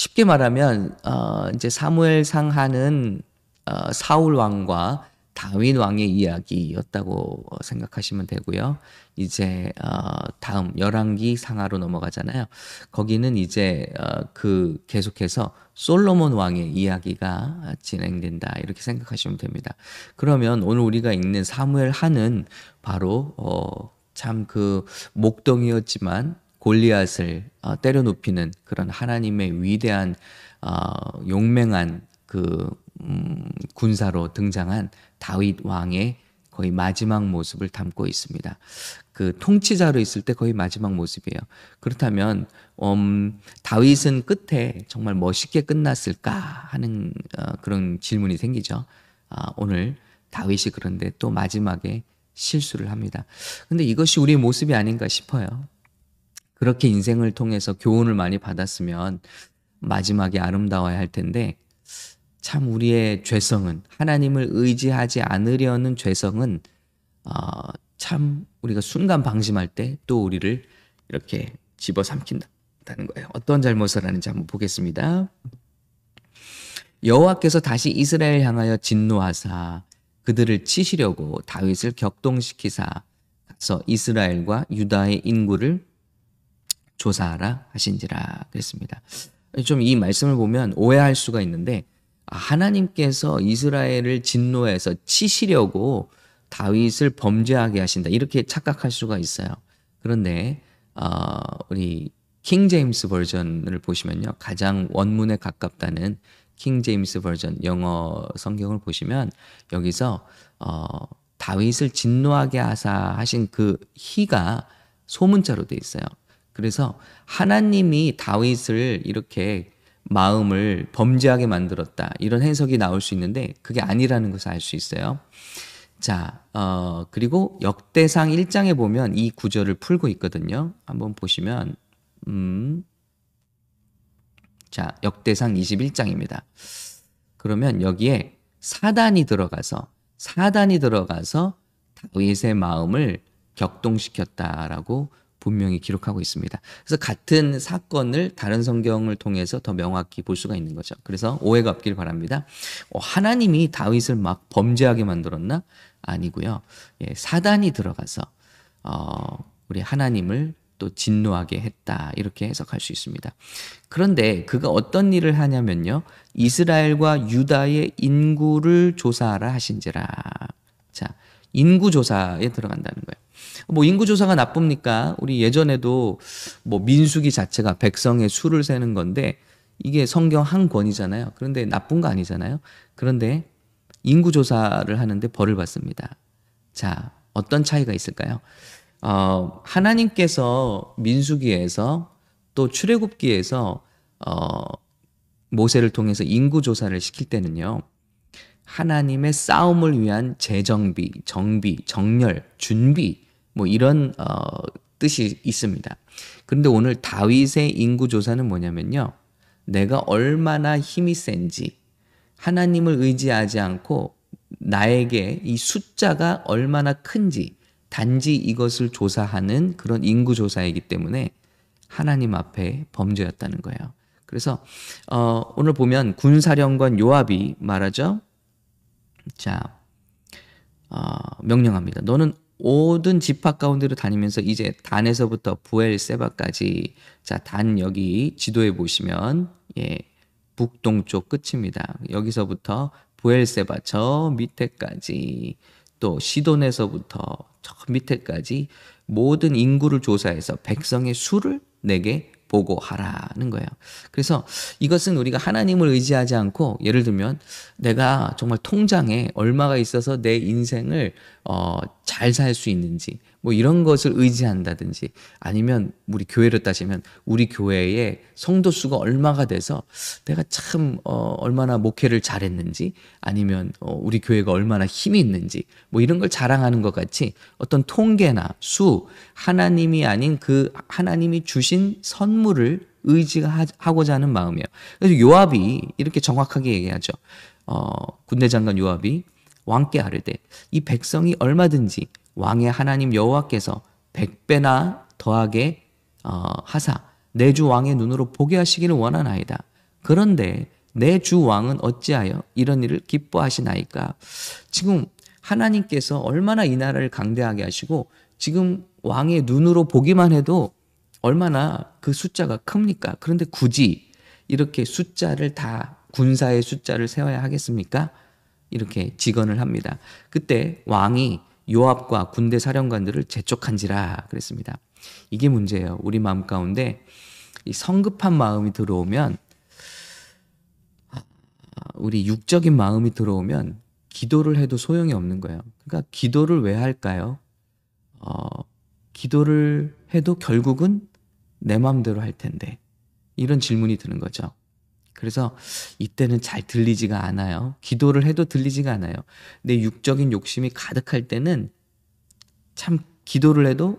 쉽게 말하면 어, 이제 사무엘상 하는 어, 사울 왕과 다윗 왕의 이야기였다고 생각하시면 되고요. 이제 어, 다음 열왕기 상하로 넘어가잖아요. 거기는 이제 어, 그 계속해서 솔로몬 왕의 이야기가 진행된다 이렇게 생각하시면 됩니다. 그러면 오늘 우리가 읽는 사무엘 하는 바로 어, 참 그 목동이었지만 골리앗을 어, 때려 눕히는 그런 하나님의 위대한 어, 용맹한 그 음, 군사로 등장한 다윗 왕의 거의 마지막 모습을 담고 있습니다. 그 통치자로 있을 때 거의 마지막 모습이에요. 그렇다면 음, 다윗은 끝에 정말 멋있게 끝났을까 하는 어, 그런 질문이 생기죠. 아, 오늘 다윗이 그런데 또 마지막에 실수를 합니다. 근데 이것이 우리의 모습이 아닌가 싶어요. 그렇게 인생을 통해서 교훈을 많이 받았으면 마지막에 아름다워야 할 텐데 참 우리의 죄성은 하나님을 의지하지 않으려는 죄성은 어, 참 우리가 순간 방심할 때 또 우리를 이렇게 집어삼킨다는 거예요. 어떤 잘못을 하는지 한번 보겠습니다. 여호와께서 다시 이스라엘 향하여 진노하사 그들을 치시려고 다윗을 격동시키사 가서 이스라엘과 유다의 인구를 조사하라 하신지라 그랬습니다. 좀 이 말씀을 보면 오해할 수가 있는데 하나님께서 이스라엘을 진노해서 치시려고 다윗을 범죄하게 하신다. 이렇게 착각할 수가 있어요. 그런데 어, 우리 킹 제임스 버전을 보시면요. 가장 원문에 가깝다는 킹 제임스 버전 영어 성경을 보시면 여기서 어, 다윗을 진노하게 하사 하신 그 희가 소문자로 돼 있어요. 그래서 하나님이 다윗을 이렇게 마음을 범죄하게 만들었다. 이런 해석이 나올 수 있는데 그게 아니라는 것을 알 수 있어요. 자, 어, 그리고 역대상 1장에 보면 이 구절을 풀고 있거든요. 한번 보시면, 음, 자, 역대상 21장입니다. 그러면 여기에 사단이 들어가서, 사단이 들어가서 다윗의 마음을 격동시켰다라고 분명히 기록하고 있습니다. 그래서 같은 사건을 다른 성경을 통해서 더 명확히 볼 수가 있는 거죠. 그래서 오해가 없길 바랍니다. 어, 하나님이 다윗을 막 범죄하게 만들었나? 아니고요. 예, 사단이 들어가서 어, 우리 하나님을 또 진노하게 했다 이렇게 해석할 수 있습니다. 그런데 그가 어떤 일을 하냐면요, 이스라엘과 유다의 인구를 조사하라 하신지라. 자, 인구 조사에 들어간다는 거예요. 뭐 인구조사가 나쁩니까? 우리 예전에도 뭐 민수기 자체가 백성의 수를 세는 건데 이게 성경 한 권이잖아요. 그런데 나쁜 거 아니잖아요. 그런데 인구조사를 하는데 벌을 받습니다. 자, 어떤 차이가 있을까요? 어, 하나님께서 민수기에서 또 출애굽기에서 어, 모세를 통해서 인구조사를 시킬 때는요. 하나님의 싸움을 위한 재정비, 정비, 정렬, 준비 뭐 이런 어, 뜻이 있습니다. 그런데 오늘 다윗의 인구 조사는 뭐냐면요. 내가 얼마나 힘이 센지 하나님을 의지하지 않고 나에게 이 숫자가 얼마나 큰지 단지 이것을 조사하는 그런 인구 조사이기 때문에 하나님 앞에 범죄였다는 거예요. 그래서 어, 오늘 보면 군사령관 요압이 말하죠. 자, 어, 명령합니다. 너는 모든 집합 가운데로 다니면서 이제 단에서부터 부엘세바까지 자, 단 여기 지도에 보시면 예, 북동쪽 끝입니다. 여기서부터 부엘세바 저 밑에까지 또 시돈에서부터 저 밑에까지 모든 인구를 조사해서 백성의 수를 내게 보고 하라는 거예요. 그래서 이것은 우리가 하나님을 의지하지 않고 예를 들면 내가 정말 통장에 얼마가 있어서 내 인생을 어, 잘 살 수 있는지 뭐 이런 것을 의지한다든지 아니면 우리 교회로 따지면 우리 교회의 성도 수가 얼마가 돼서 내가 참 어, 얼마나 목회를 잘했는지 아니면 어, 우리 교회가 얼마나 힘이 있는지 뭐 이런 걸 자랑하는 것 같이 어떤 통계나 수 하나님이 아닌 그 하나님이 주신 선물을 의지하고자 하는 마음이에요. 그래서 요압이 이렇게 정확하게 얘기하죠. 어, 군대 장관 요압이 왕께 아르되 이 백성이 얼마든지 왕의 하나님 여호와께서 백배나 더하게 어, 하사 내 주 왕의 눈으로 보게 하시기를 원하나이다. 그런데 내 주 왕은 어찌하여 이런 일을 기뻐하시나이까? 지금 하나님께서 얼마나 이 나라를 강대하게 하시고 지금 왕의 눈으로 보기만 해도 얼마나 그 숫자가 큽니까? 그런데 굳이 이렇게 숫자를 다 군사의 숫자를 세워야 하겠습니까? 이렇게 직언을 합니다. 그때 왕이 요압과 군대 사령관들을 재촉한지라 그랬습니다. 이게 문제예요. 우리 마음 가운데 이 성급한 마음이 들어오면 우리 육적인 마음이 들어오면 기도를 해도 소용이 없는 거예요. 그러니까 기도를 왜 할까요? 어, 기도를 해도 결국은 내 마음대로 할 텐데 이런 질문이 드는 거죠. 그래서 이때는 잘 들리지가 않아요. 기도를 해도 들리지가 않아요. 내 육적인 욕심이 가득할 때는 참 기도를 해도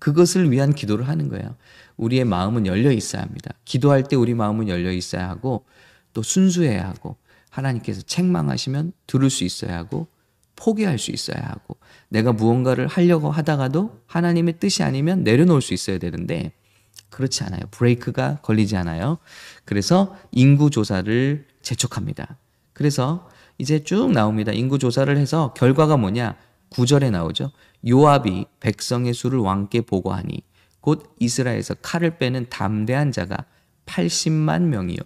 그것을 위한 기도를 하는 거예요. 우리의 마음은 열려 있어야 합니다. 기도할 때 우리 마음은 열려 있어야 하고 또 순수해야 하고 하나님께서 책망하시면 들을 수 있어야 하고 포기할 수 있어야 하고 내가 무언가를 하려고 하다가도 하나님의 뜻이 아니면 내려놓을 수 있어야 되는데 그렇지 않아요. 브레이크가 걸리지 않아요. 그래서 인구 조사를 재촉합니다. 그래서 이제 쭉 나옵니다. 인구 조사를 해서 결과가 뭐냐? 구절에 나오죠. 요압이 백성의 수를 왕께 보고하니 곧 이스라엘에서 칼을 빼는 담대한 자가 80만 명이요.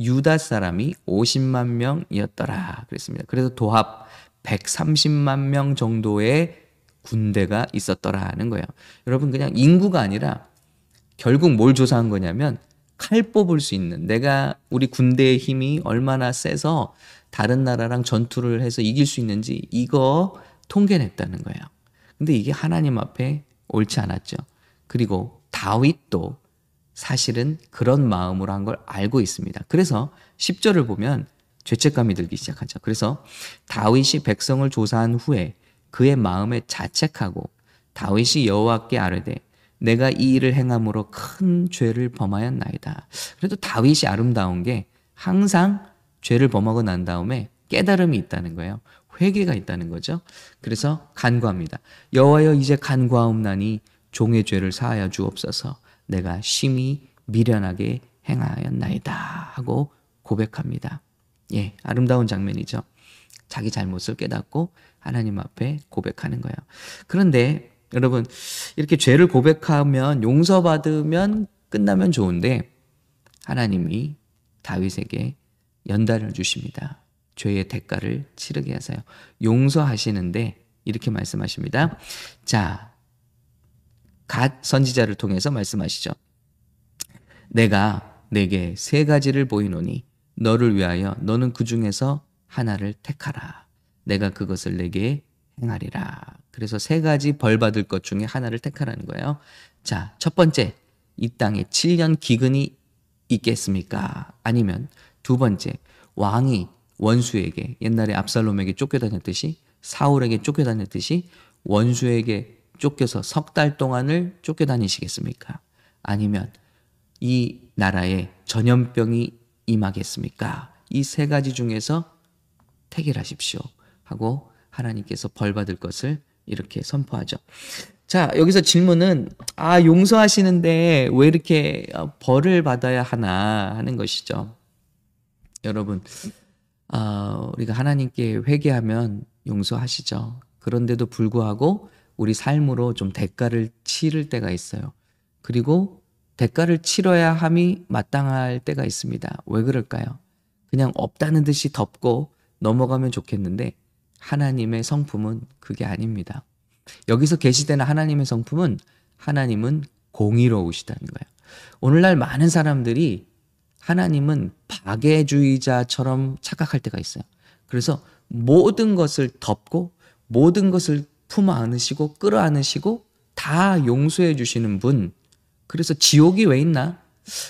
유다 사람이 50만 명이었더라. 그랬습니다. 그래서 도합 130만 명 정도의 군대가 있었더라는 거예요. 여러분 그냥 인구가 아니라 결국 뭘 조사한 거냐면 칼 뽑을 수 있는 내가 우리 군대의 힘이 얼마나 세서 다른 나라랑 전투를 해서 이길 수 있는지 이거 통계냈다는 거예요. 근데 이게 하나님 앞에 옳지 않았죠. 그리고 다윗도 사실은 그런 마음으로 한 걸 알고 있습니다. 그래서 10절을 보면 죄책감이 들기 시작하죠. 그래서 다윗이 백성을 조사한 후에 그의 마음에 자책하고 다윗이 여호와께 아뢰되 내가 이 일을 행함으로 큰 죄를 범하였나이다. 그래도 다윗이 아름다운 게 항상 죄를 범하고 난 다음에 깨달음이 있다는 거예요. 회개가 있다는 거죠. 그래서 간구합니다. 여호와여 이제 간구하옵나니 종의 죄를 사하여 주옵소서. 내가 심히 미련하게 행하였나이다 하고 고백합니다. 예, 아름다운 장면이죠. 자기 잘못을 깨닫고 하나님 앞에 고백하는 거예요. 그런데 여러분 이렇게 죄를 고백하면 용서받으면 끝나면 좋은데 하나님이 다윗에게 연단을 주십니다. 죄의 대가를 치르게 하세요. 용서하시는데 이렇게 말씀하십니다. 자, 갓 선지자를 통해서 말씀하시죠. 내가 내게 세 가지를 보이노니 너를 위하여 너는 그 중에서 하나를 택하라. 내가 그것을 내게 행하리라. 그래서 세 가지 벌 받을 것 중에 하나를 택하라는 거예요. 자, 첫 번째. 이 땅에 7년 기근이 있겠습니까? 아니면 두 번째. 왕이 원수에게 옛날에 압살롬에게 쫓겨다녔듯이 사울에게 쫓겨다녔듯이 원수에게 쫓겨서 석 달 동안을 쫓겨다니시겠습니까? 아니면 이 나라에 전염병이 임하겠습니까? 이 세 가지 중에서 택일하십시오. 하고 하나님께서 벌 받을 것을 이렇게 선포하죠. 자, 여기서 질문은 아, 용서하시는데 왜 이렇게 어, 벌을 받아야 하나 하는 것이죠. 여러분, 어, 우리가 하나님께 회개하면 용서하시죠. 그런데도 불구하고 우리 삶으로 좀 대가를 치를 때가 있어요. 그리고 대가를 치러야 함이 마땅할 때가 있습니다. 왜 그럴까요? 그냥 없다는 듯이 덮고 넘어가면 좋겠는데 하나님의 성품은 그게 아닙니다. 여기서 계시되는 하나님의 성품은 하나님은 공의로우시다는 거예요. 오늘날 많은 사람들이 하나님은 박애주의자처럼 착각할 때가 있어요. 그래서 모든 것을 덮고 모든 것을 품어 안으시고 끌어 안으시고 다 용서해 주시는 분. 그래서 지옥이 왜 있나?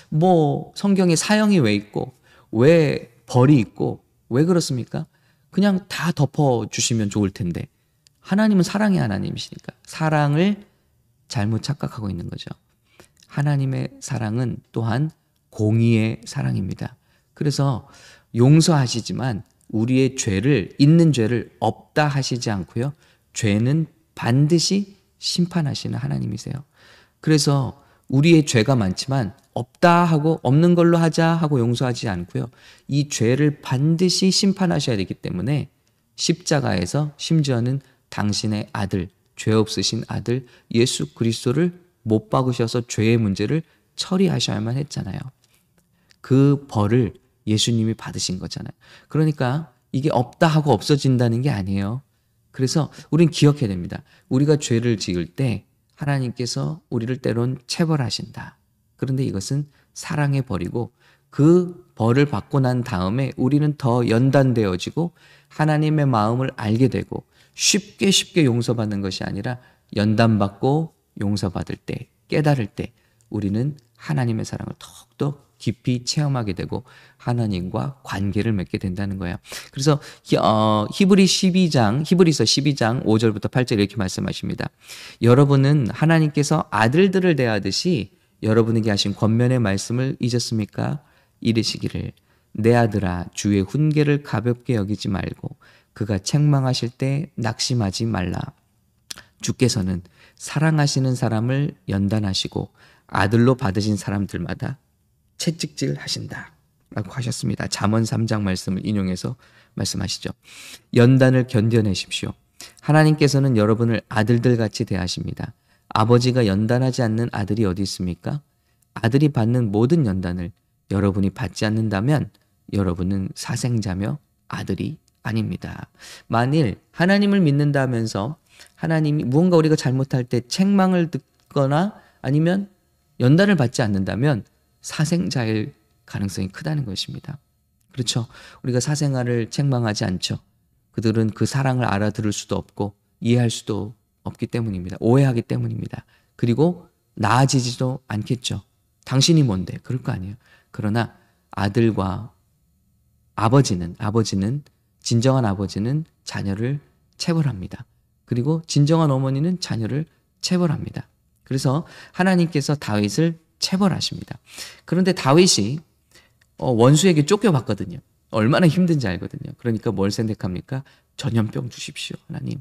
뭐 성경에 사형이 왜 있고 왜 벌이 있고 왜 그렇습니까? 그냥 다 덮어 주시면 좋을 텐데 하나님은 사랑의 하나님이시니까 사랑을 잘못 착각하고 있는 거죠. 하나님의 사랑은 또한 공의의 사랑입니다. 그래서 용서하시지만 우리의 죄를 있는 죄를 없다 하시지 않고요. 죄는 반드시 심판하시는 하나님이세요. 그래서 우리의 죄가 많지만 없다 하고 없는 걸로 하자 하고 용서하지 않고요. 이 죄를 반드시 심판하셔야 되기 때문에 십자가에서 심지어는 당신의 아들, 죄 없으신 아들 예수 그리스도를 못 박으셔서 죄의 문제를 처리하셔야만 했잖아요. 그 벌을 예수님이 받으신 거잖아요. 그러니까 이게 없다 하고 없어진다는 게 아니에요. 그래서 우린 기억해야 됩니다. 우리가 죄를 지을 때 하나님께서 우리를 때론 체벌하신다. 그런데 이것은 사랑의 벌이고 그 벌을 받고 난 다음에 우리는 더 연단되어지고 하나님의 마음을 알게 되고 쉽게 쉽게 용서받는 것이 아니라 연단받고 용서받을 때 깨달을 때 우리는 하나님의 사랑을 더욱더 깊이 체험하게 되고 하나님과 관계를 맺게 된다는 거예요. 그래서 어, 히브리 12장, 히브리서 12장 5절부터 8절 이렇게 말씀하십니다. 여러분은 하나님께서 아들들을 대하듯이 여러분에게 하신 권면의 말씀을 잊었습니까? 이르시기를 내 아들아 주의 훈계를 가볍게 여기지 말고 그가 책망하실 때 낙심하지 말라. 주께서는 사랑하시는 사람을 연단하시고 아들로 받으신 사람들마다 채찍질 하신다. 라고 하셨습니다. 잠언 3장 말씀을 인용해서 말씀하시죠. 연단을 견뎌내십시오. 하나님께서는 여러분을 아들들 같이 대하십니다. 아버지가 연단하지 않는 아들이 어디 있습니까? 아들이 받는 모든 연단을 여러분이 받지 않는다면 여러분은 사생자며 아들이 아닙니다. 만일 하나님을 믿는다면서 하나님이 무언가 우리가 잘못할 때 책망을 듣거나 아니면 연단을 받지 않는다면 사생자일 가능성이 크다는 것입니다. 그렇죠. 우리가 사생아를 책망하지 않죠. 그들은 그 사랑을 알아들을 수도 없고 이해할 수도 없기 때문입니다. 오해하기 때문입니다. 그리고 나아지지도 않겠죠. 당신이 뭔데? 그럴 거 아니에요. 그러나 아들과 아버지는 아버지는 진정한 아버지는 자녀를 체벌합니다. 그리고 진정한 어머니는 자녀를 체벌합니다. 그래서 하나님께서 다윗을 체벌하십니다. 그런데 다윗이 어, 원수에게 쫓겨봤거든요. 얼마나 힘든지 알거든요. 그러니까 뭘 선택합니까? 전염병 주십시오, 하나님.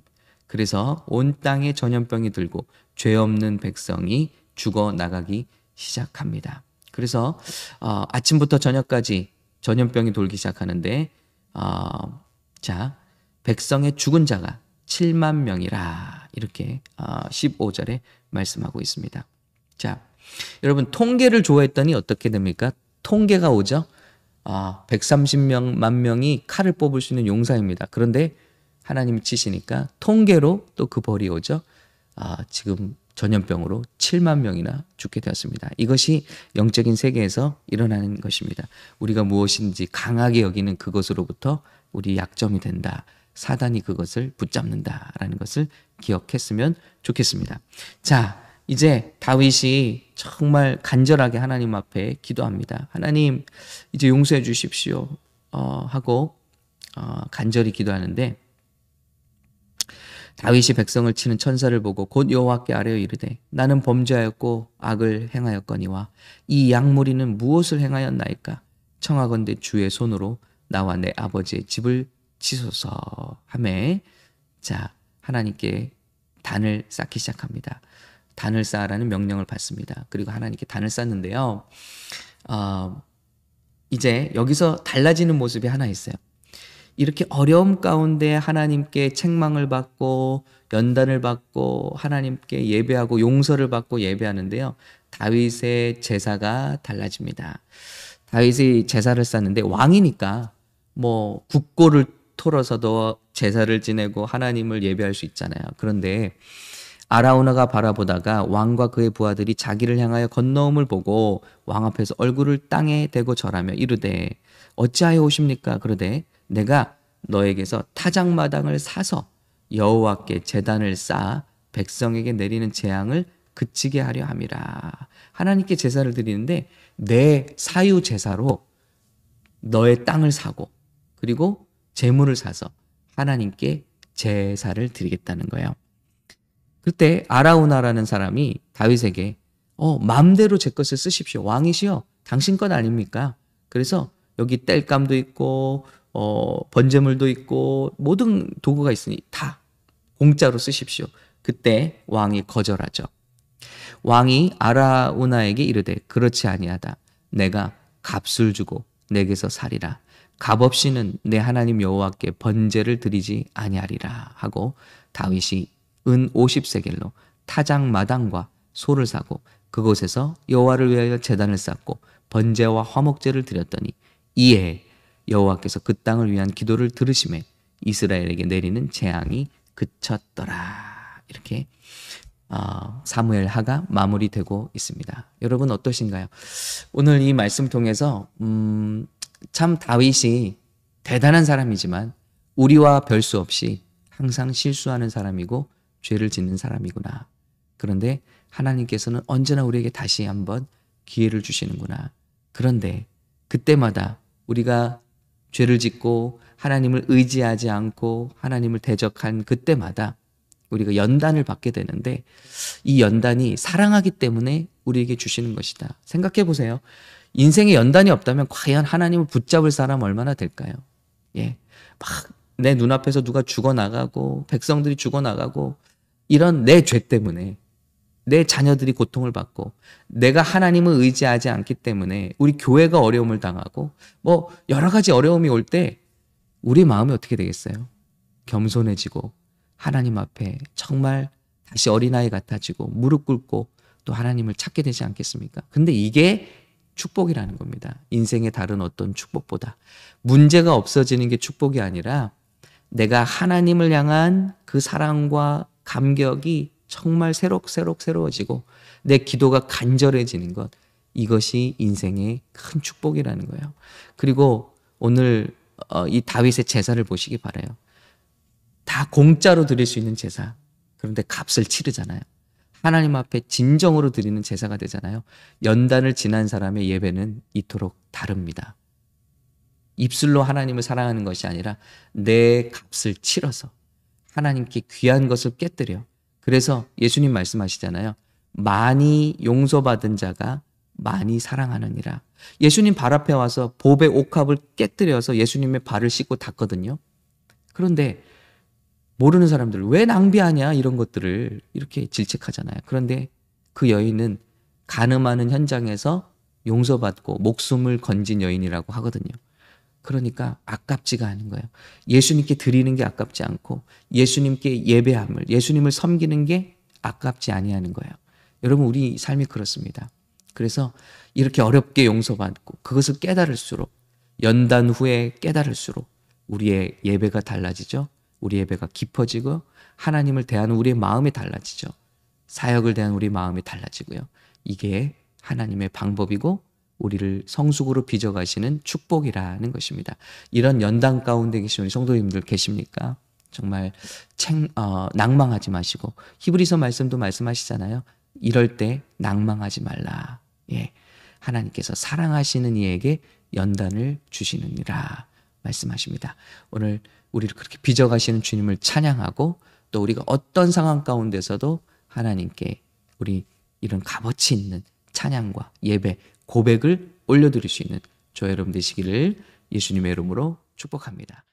그래서 온 땅에 전염병이 들고 죄 없는 백성이 죽어 나가기 시작합니다. 그래서 어, 아침부터 저녁까지 전염병이 돌기 시작하는데 어, 자 백성의 죽은 자가 7만 명이라 이렇게 어, 15절에 말씀하고 있습니다. 자 여러분 통계를 좋아했더니 어떻게 됩니까? 통계가 오죠. 아, 130명 명이 칼을 뽑을 수 있는 용사입니다. 그런데 하나님이 치시니까 통계로 또 그 벌이 오죠. 아, 지금 전염병으로 7만 명이나 죽게 되었습니다. 이것이 영적인 세계에서 일어나는 것입니다. 우리가 무엇인지 강하게 여기는 그것으로부터 우리 약점이 된다. 사단이 그것을 붙잡는다라는 것을 기억했으면 좋겠습니다. 자, 이제 다윗이 정말 간절하게 하나님 앞에 기도합니다. 하나님, 이제 용서해 주십시오. 어, 하고 어, 간절히 기도하는데 다윗이 백성을 치는 천사를 보고 곧 여호와께 아뢰어 이르되 나는 범죄하였고 악을 행하였거니와 이 양무리는 무엇을 행하였나이까 청하건대 주의 손으로 나와 내 아버지의 집을 치소서 하매 자 하나님께 단을 쌓기 시작합니다. 단을 쌓으라는 명령을 받습니다. 그리고 하나님께 단을 쌓는데요. 어, 이제 여기서 달라지는 모습이 하나 있어요. 이렇게 어려움 가운데 하나님께 책망을 받고 연단을 받고 하나님께 예배하고 용서를 받고 예배하는데요. 다윗의 제사가 달라집니다. 다윗이 제사를 쌓는데 왕이니까 뭐 국고를 털어서도 제사를 지내고 하나님을 예배할 수 있잖아요. 그런데 아라우나가 바라보다가 왕과 그의 부하들이 자기를 향하여 건너옴을 보고 왕 앞에서 얼굴을 땅에 대고 절하며 이르되 어찌하여 오십니까? 그러되 내가 너에게서 타작마당을 사서 여호와께 제단을 쌓아 백성에게 내리는 재앙을 그치게 하려 함이라. 하나님께 제사를 드리는데 내 사유 제사로 너의 땅을 사고 그리고 재물을 사서 하나님께 제사를 드리겠다는 거예요. 그때 아라우나라는 사람이 다윗에게 어 마음대로 제 것을 쓰십시오. 왕이시여 당신 것 아닙니까? 그래서 여기 땔감도 있고 어 번제물도 있고 모든 도구가 있으니 다 공짜로 쓰십시오. 그때 왕이 거절하죠. 왕이 아라우나에게 이르되 그렇지 아니하다. 내가 값을 주고 내게서 살이라. 값 없이는 내 하나님 여호와께 번제를 드리지 아니하리라 하고 다윗이 은 50세겔로 타작 마당과 소를 사고 그곳에서 여호와를 위하여 제단을 쌓고 번제와 화목제를 드렸더니 이에 여호와께서 그 땅을 위한 기도를 들으심에 이스라엘에게 내리는 재앙이 그쳤더라. 이렇게 어, 사무엘 하가 마무리되고 있습니다. 여러분 어떠신가요? 오늘 이 말씀 통해서 음, 참 다윗이 대단한 사람이지만 우리와 별 수 없이 항상 실수하는 사람이고 죄를 짓는 사람이구나. 그런데 하나님께서는 언제나 우리에게 다시 한번 기회를 주시는구나. 그런데 그때마다 우리가 죄를 짓고 하나님을 의지하지 않고 하나님을 대적한 그때마다 우리가 연단을 받게 되는데 이 연단이 사랑하기 때문에 우리에게 주시는 것이다. 생각해 보세요. 인생에 연단이 없다면 과연 하나님을 붙잡을 사람 얼마나 될까요? 예. 막 내 눈앞에서 누가 죽어나가고 백성들이 죽어나가고 이런 내 죄 때문에 내 자녀들이 고통을 받고 내가 하나님을 의지하지 않기 때문에 우리 교회가 어려움을 당하고 뭐 여러 가지 어려움이 올 때 우리 마음이 어떻게 되겠어요? 겸손해지고 하나님 앞에 정말 다시 어린아이 같아지고 무릎 꿇고 또 하나님을 찾게 되지 않겠습니까? 근데 이게 축복이라는 겁니다. 인생의 다른 어떤 축복보다 문제가 없어지는 게 축복이 아니라 내가 하나님을 향한 그 사랑과 감격이 정말 새록새록 새로워지고 내 기도가 간절해지는 것 이것이 인생의 큰 축복이라는 거예요. 그리고 오늘 어, 이 다윗의 제사를 보시기 바래요. 다 공짜로 드릴 수 있는 제사. 그런데 값을 치르잖아요. 하나님 앞에 진정으로 드리는 제사가 되잖아요. 연단을 지난 사람의 예배는 이토록 다릅니다. 입술로 하나님을 사랑하는 것이 아니라 내 값을 치러서 하나님께 귀한 것을 깨뜨려. 그래서 예수님 말씀하시잖아요. 많이 용서받은 자가 많이 사랑하느니라. 예수님 발 앞에 와서 보배 옥합을 깨뜨려서 예수님의 발을 씻고 닦거든요. 그런데 모르는 사람들 왜 낭비하냐 이런 것들을 이렇게 질책하잖아요. 그런데 그 여인은 가늠하는 현장에서 용서받고 목숨을 건진 여인이라고 하거든요. 그러니까 아깝지가 않은 거예요. 예수님께 드리는 게 아깝지 않고 예수님께 예배함을 예수님을 섬기는 게 아깝지 아니하는 거예요. 여러분 우리 삶이 그렇습니다. 그래서 이렇게 어렵게 용서받고 그것을 깨달을수록 연단 후에 깨달을수록 우리의 예배가 달라지죠. 우리 예배가 깊어지고 하나님을 대하는 우리의 마음이 달라지죠. 사역을 대한 우리 마음이 달라지고요. 이게 하나님의 방법이고 우리를 성숙으로 빚어가시는 축복이라는 것입니다. 이런 연단 가운데 계신 우리 성도님들 계십니까? 정말 책, 어, 낭망하지 마시고 히브리서 말씀도 말씀하시잖아요. 이럴 때 낭망하지 말라. 예. 하나님께서 사랑하시는 이에게 연단을 주시느니라 말씀하십니다. 오늘 우리를 그렇게 빚어가시는 주님을 찬양하고 또 우리가 어떤 상황 가운데서도 하나님께 우리 이런 값어치 있는 찬양과 예배, 고백을 올려드릴 수 있는 저 여러분 되시기를 예수님의 이름으로 축복합니다.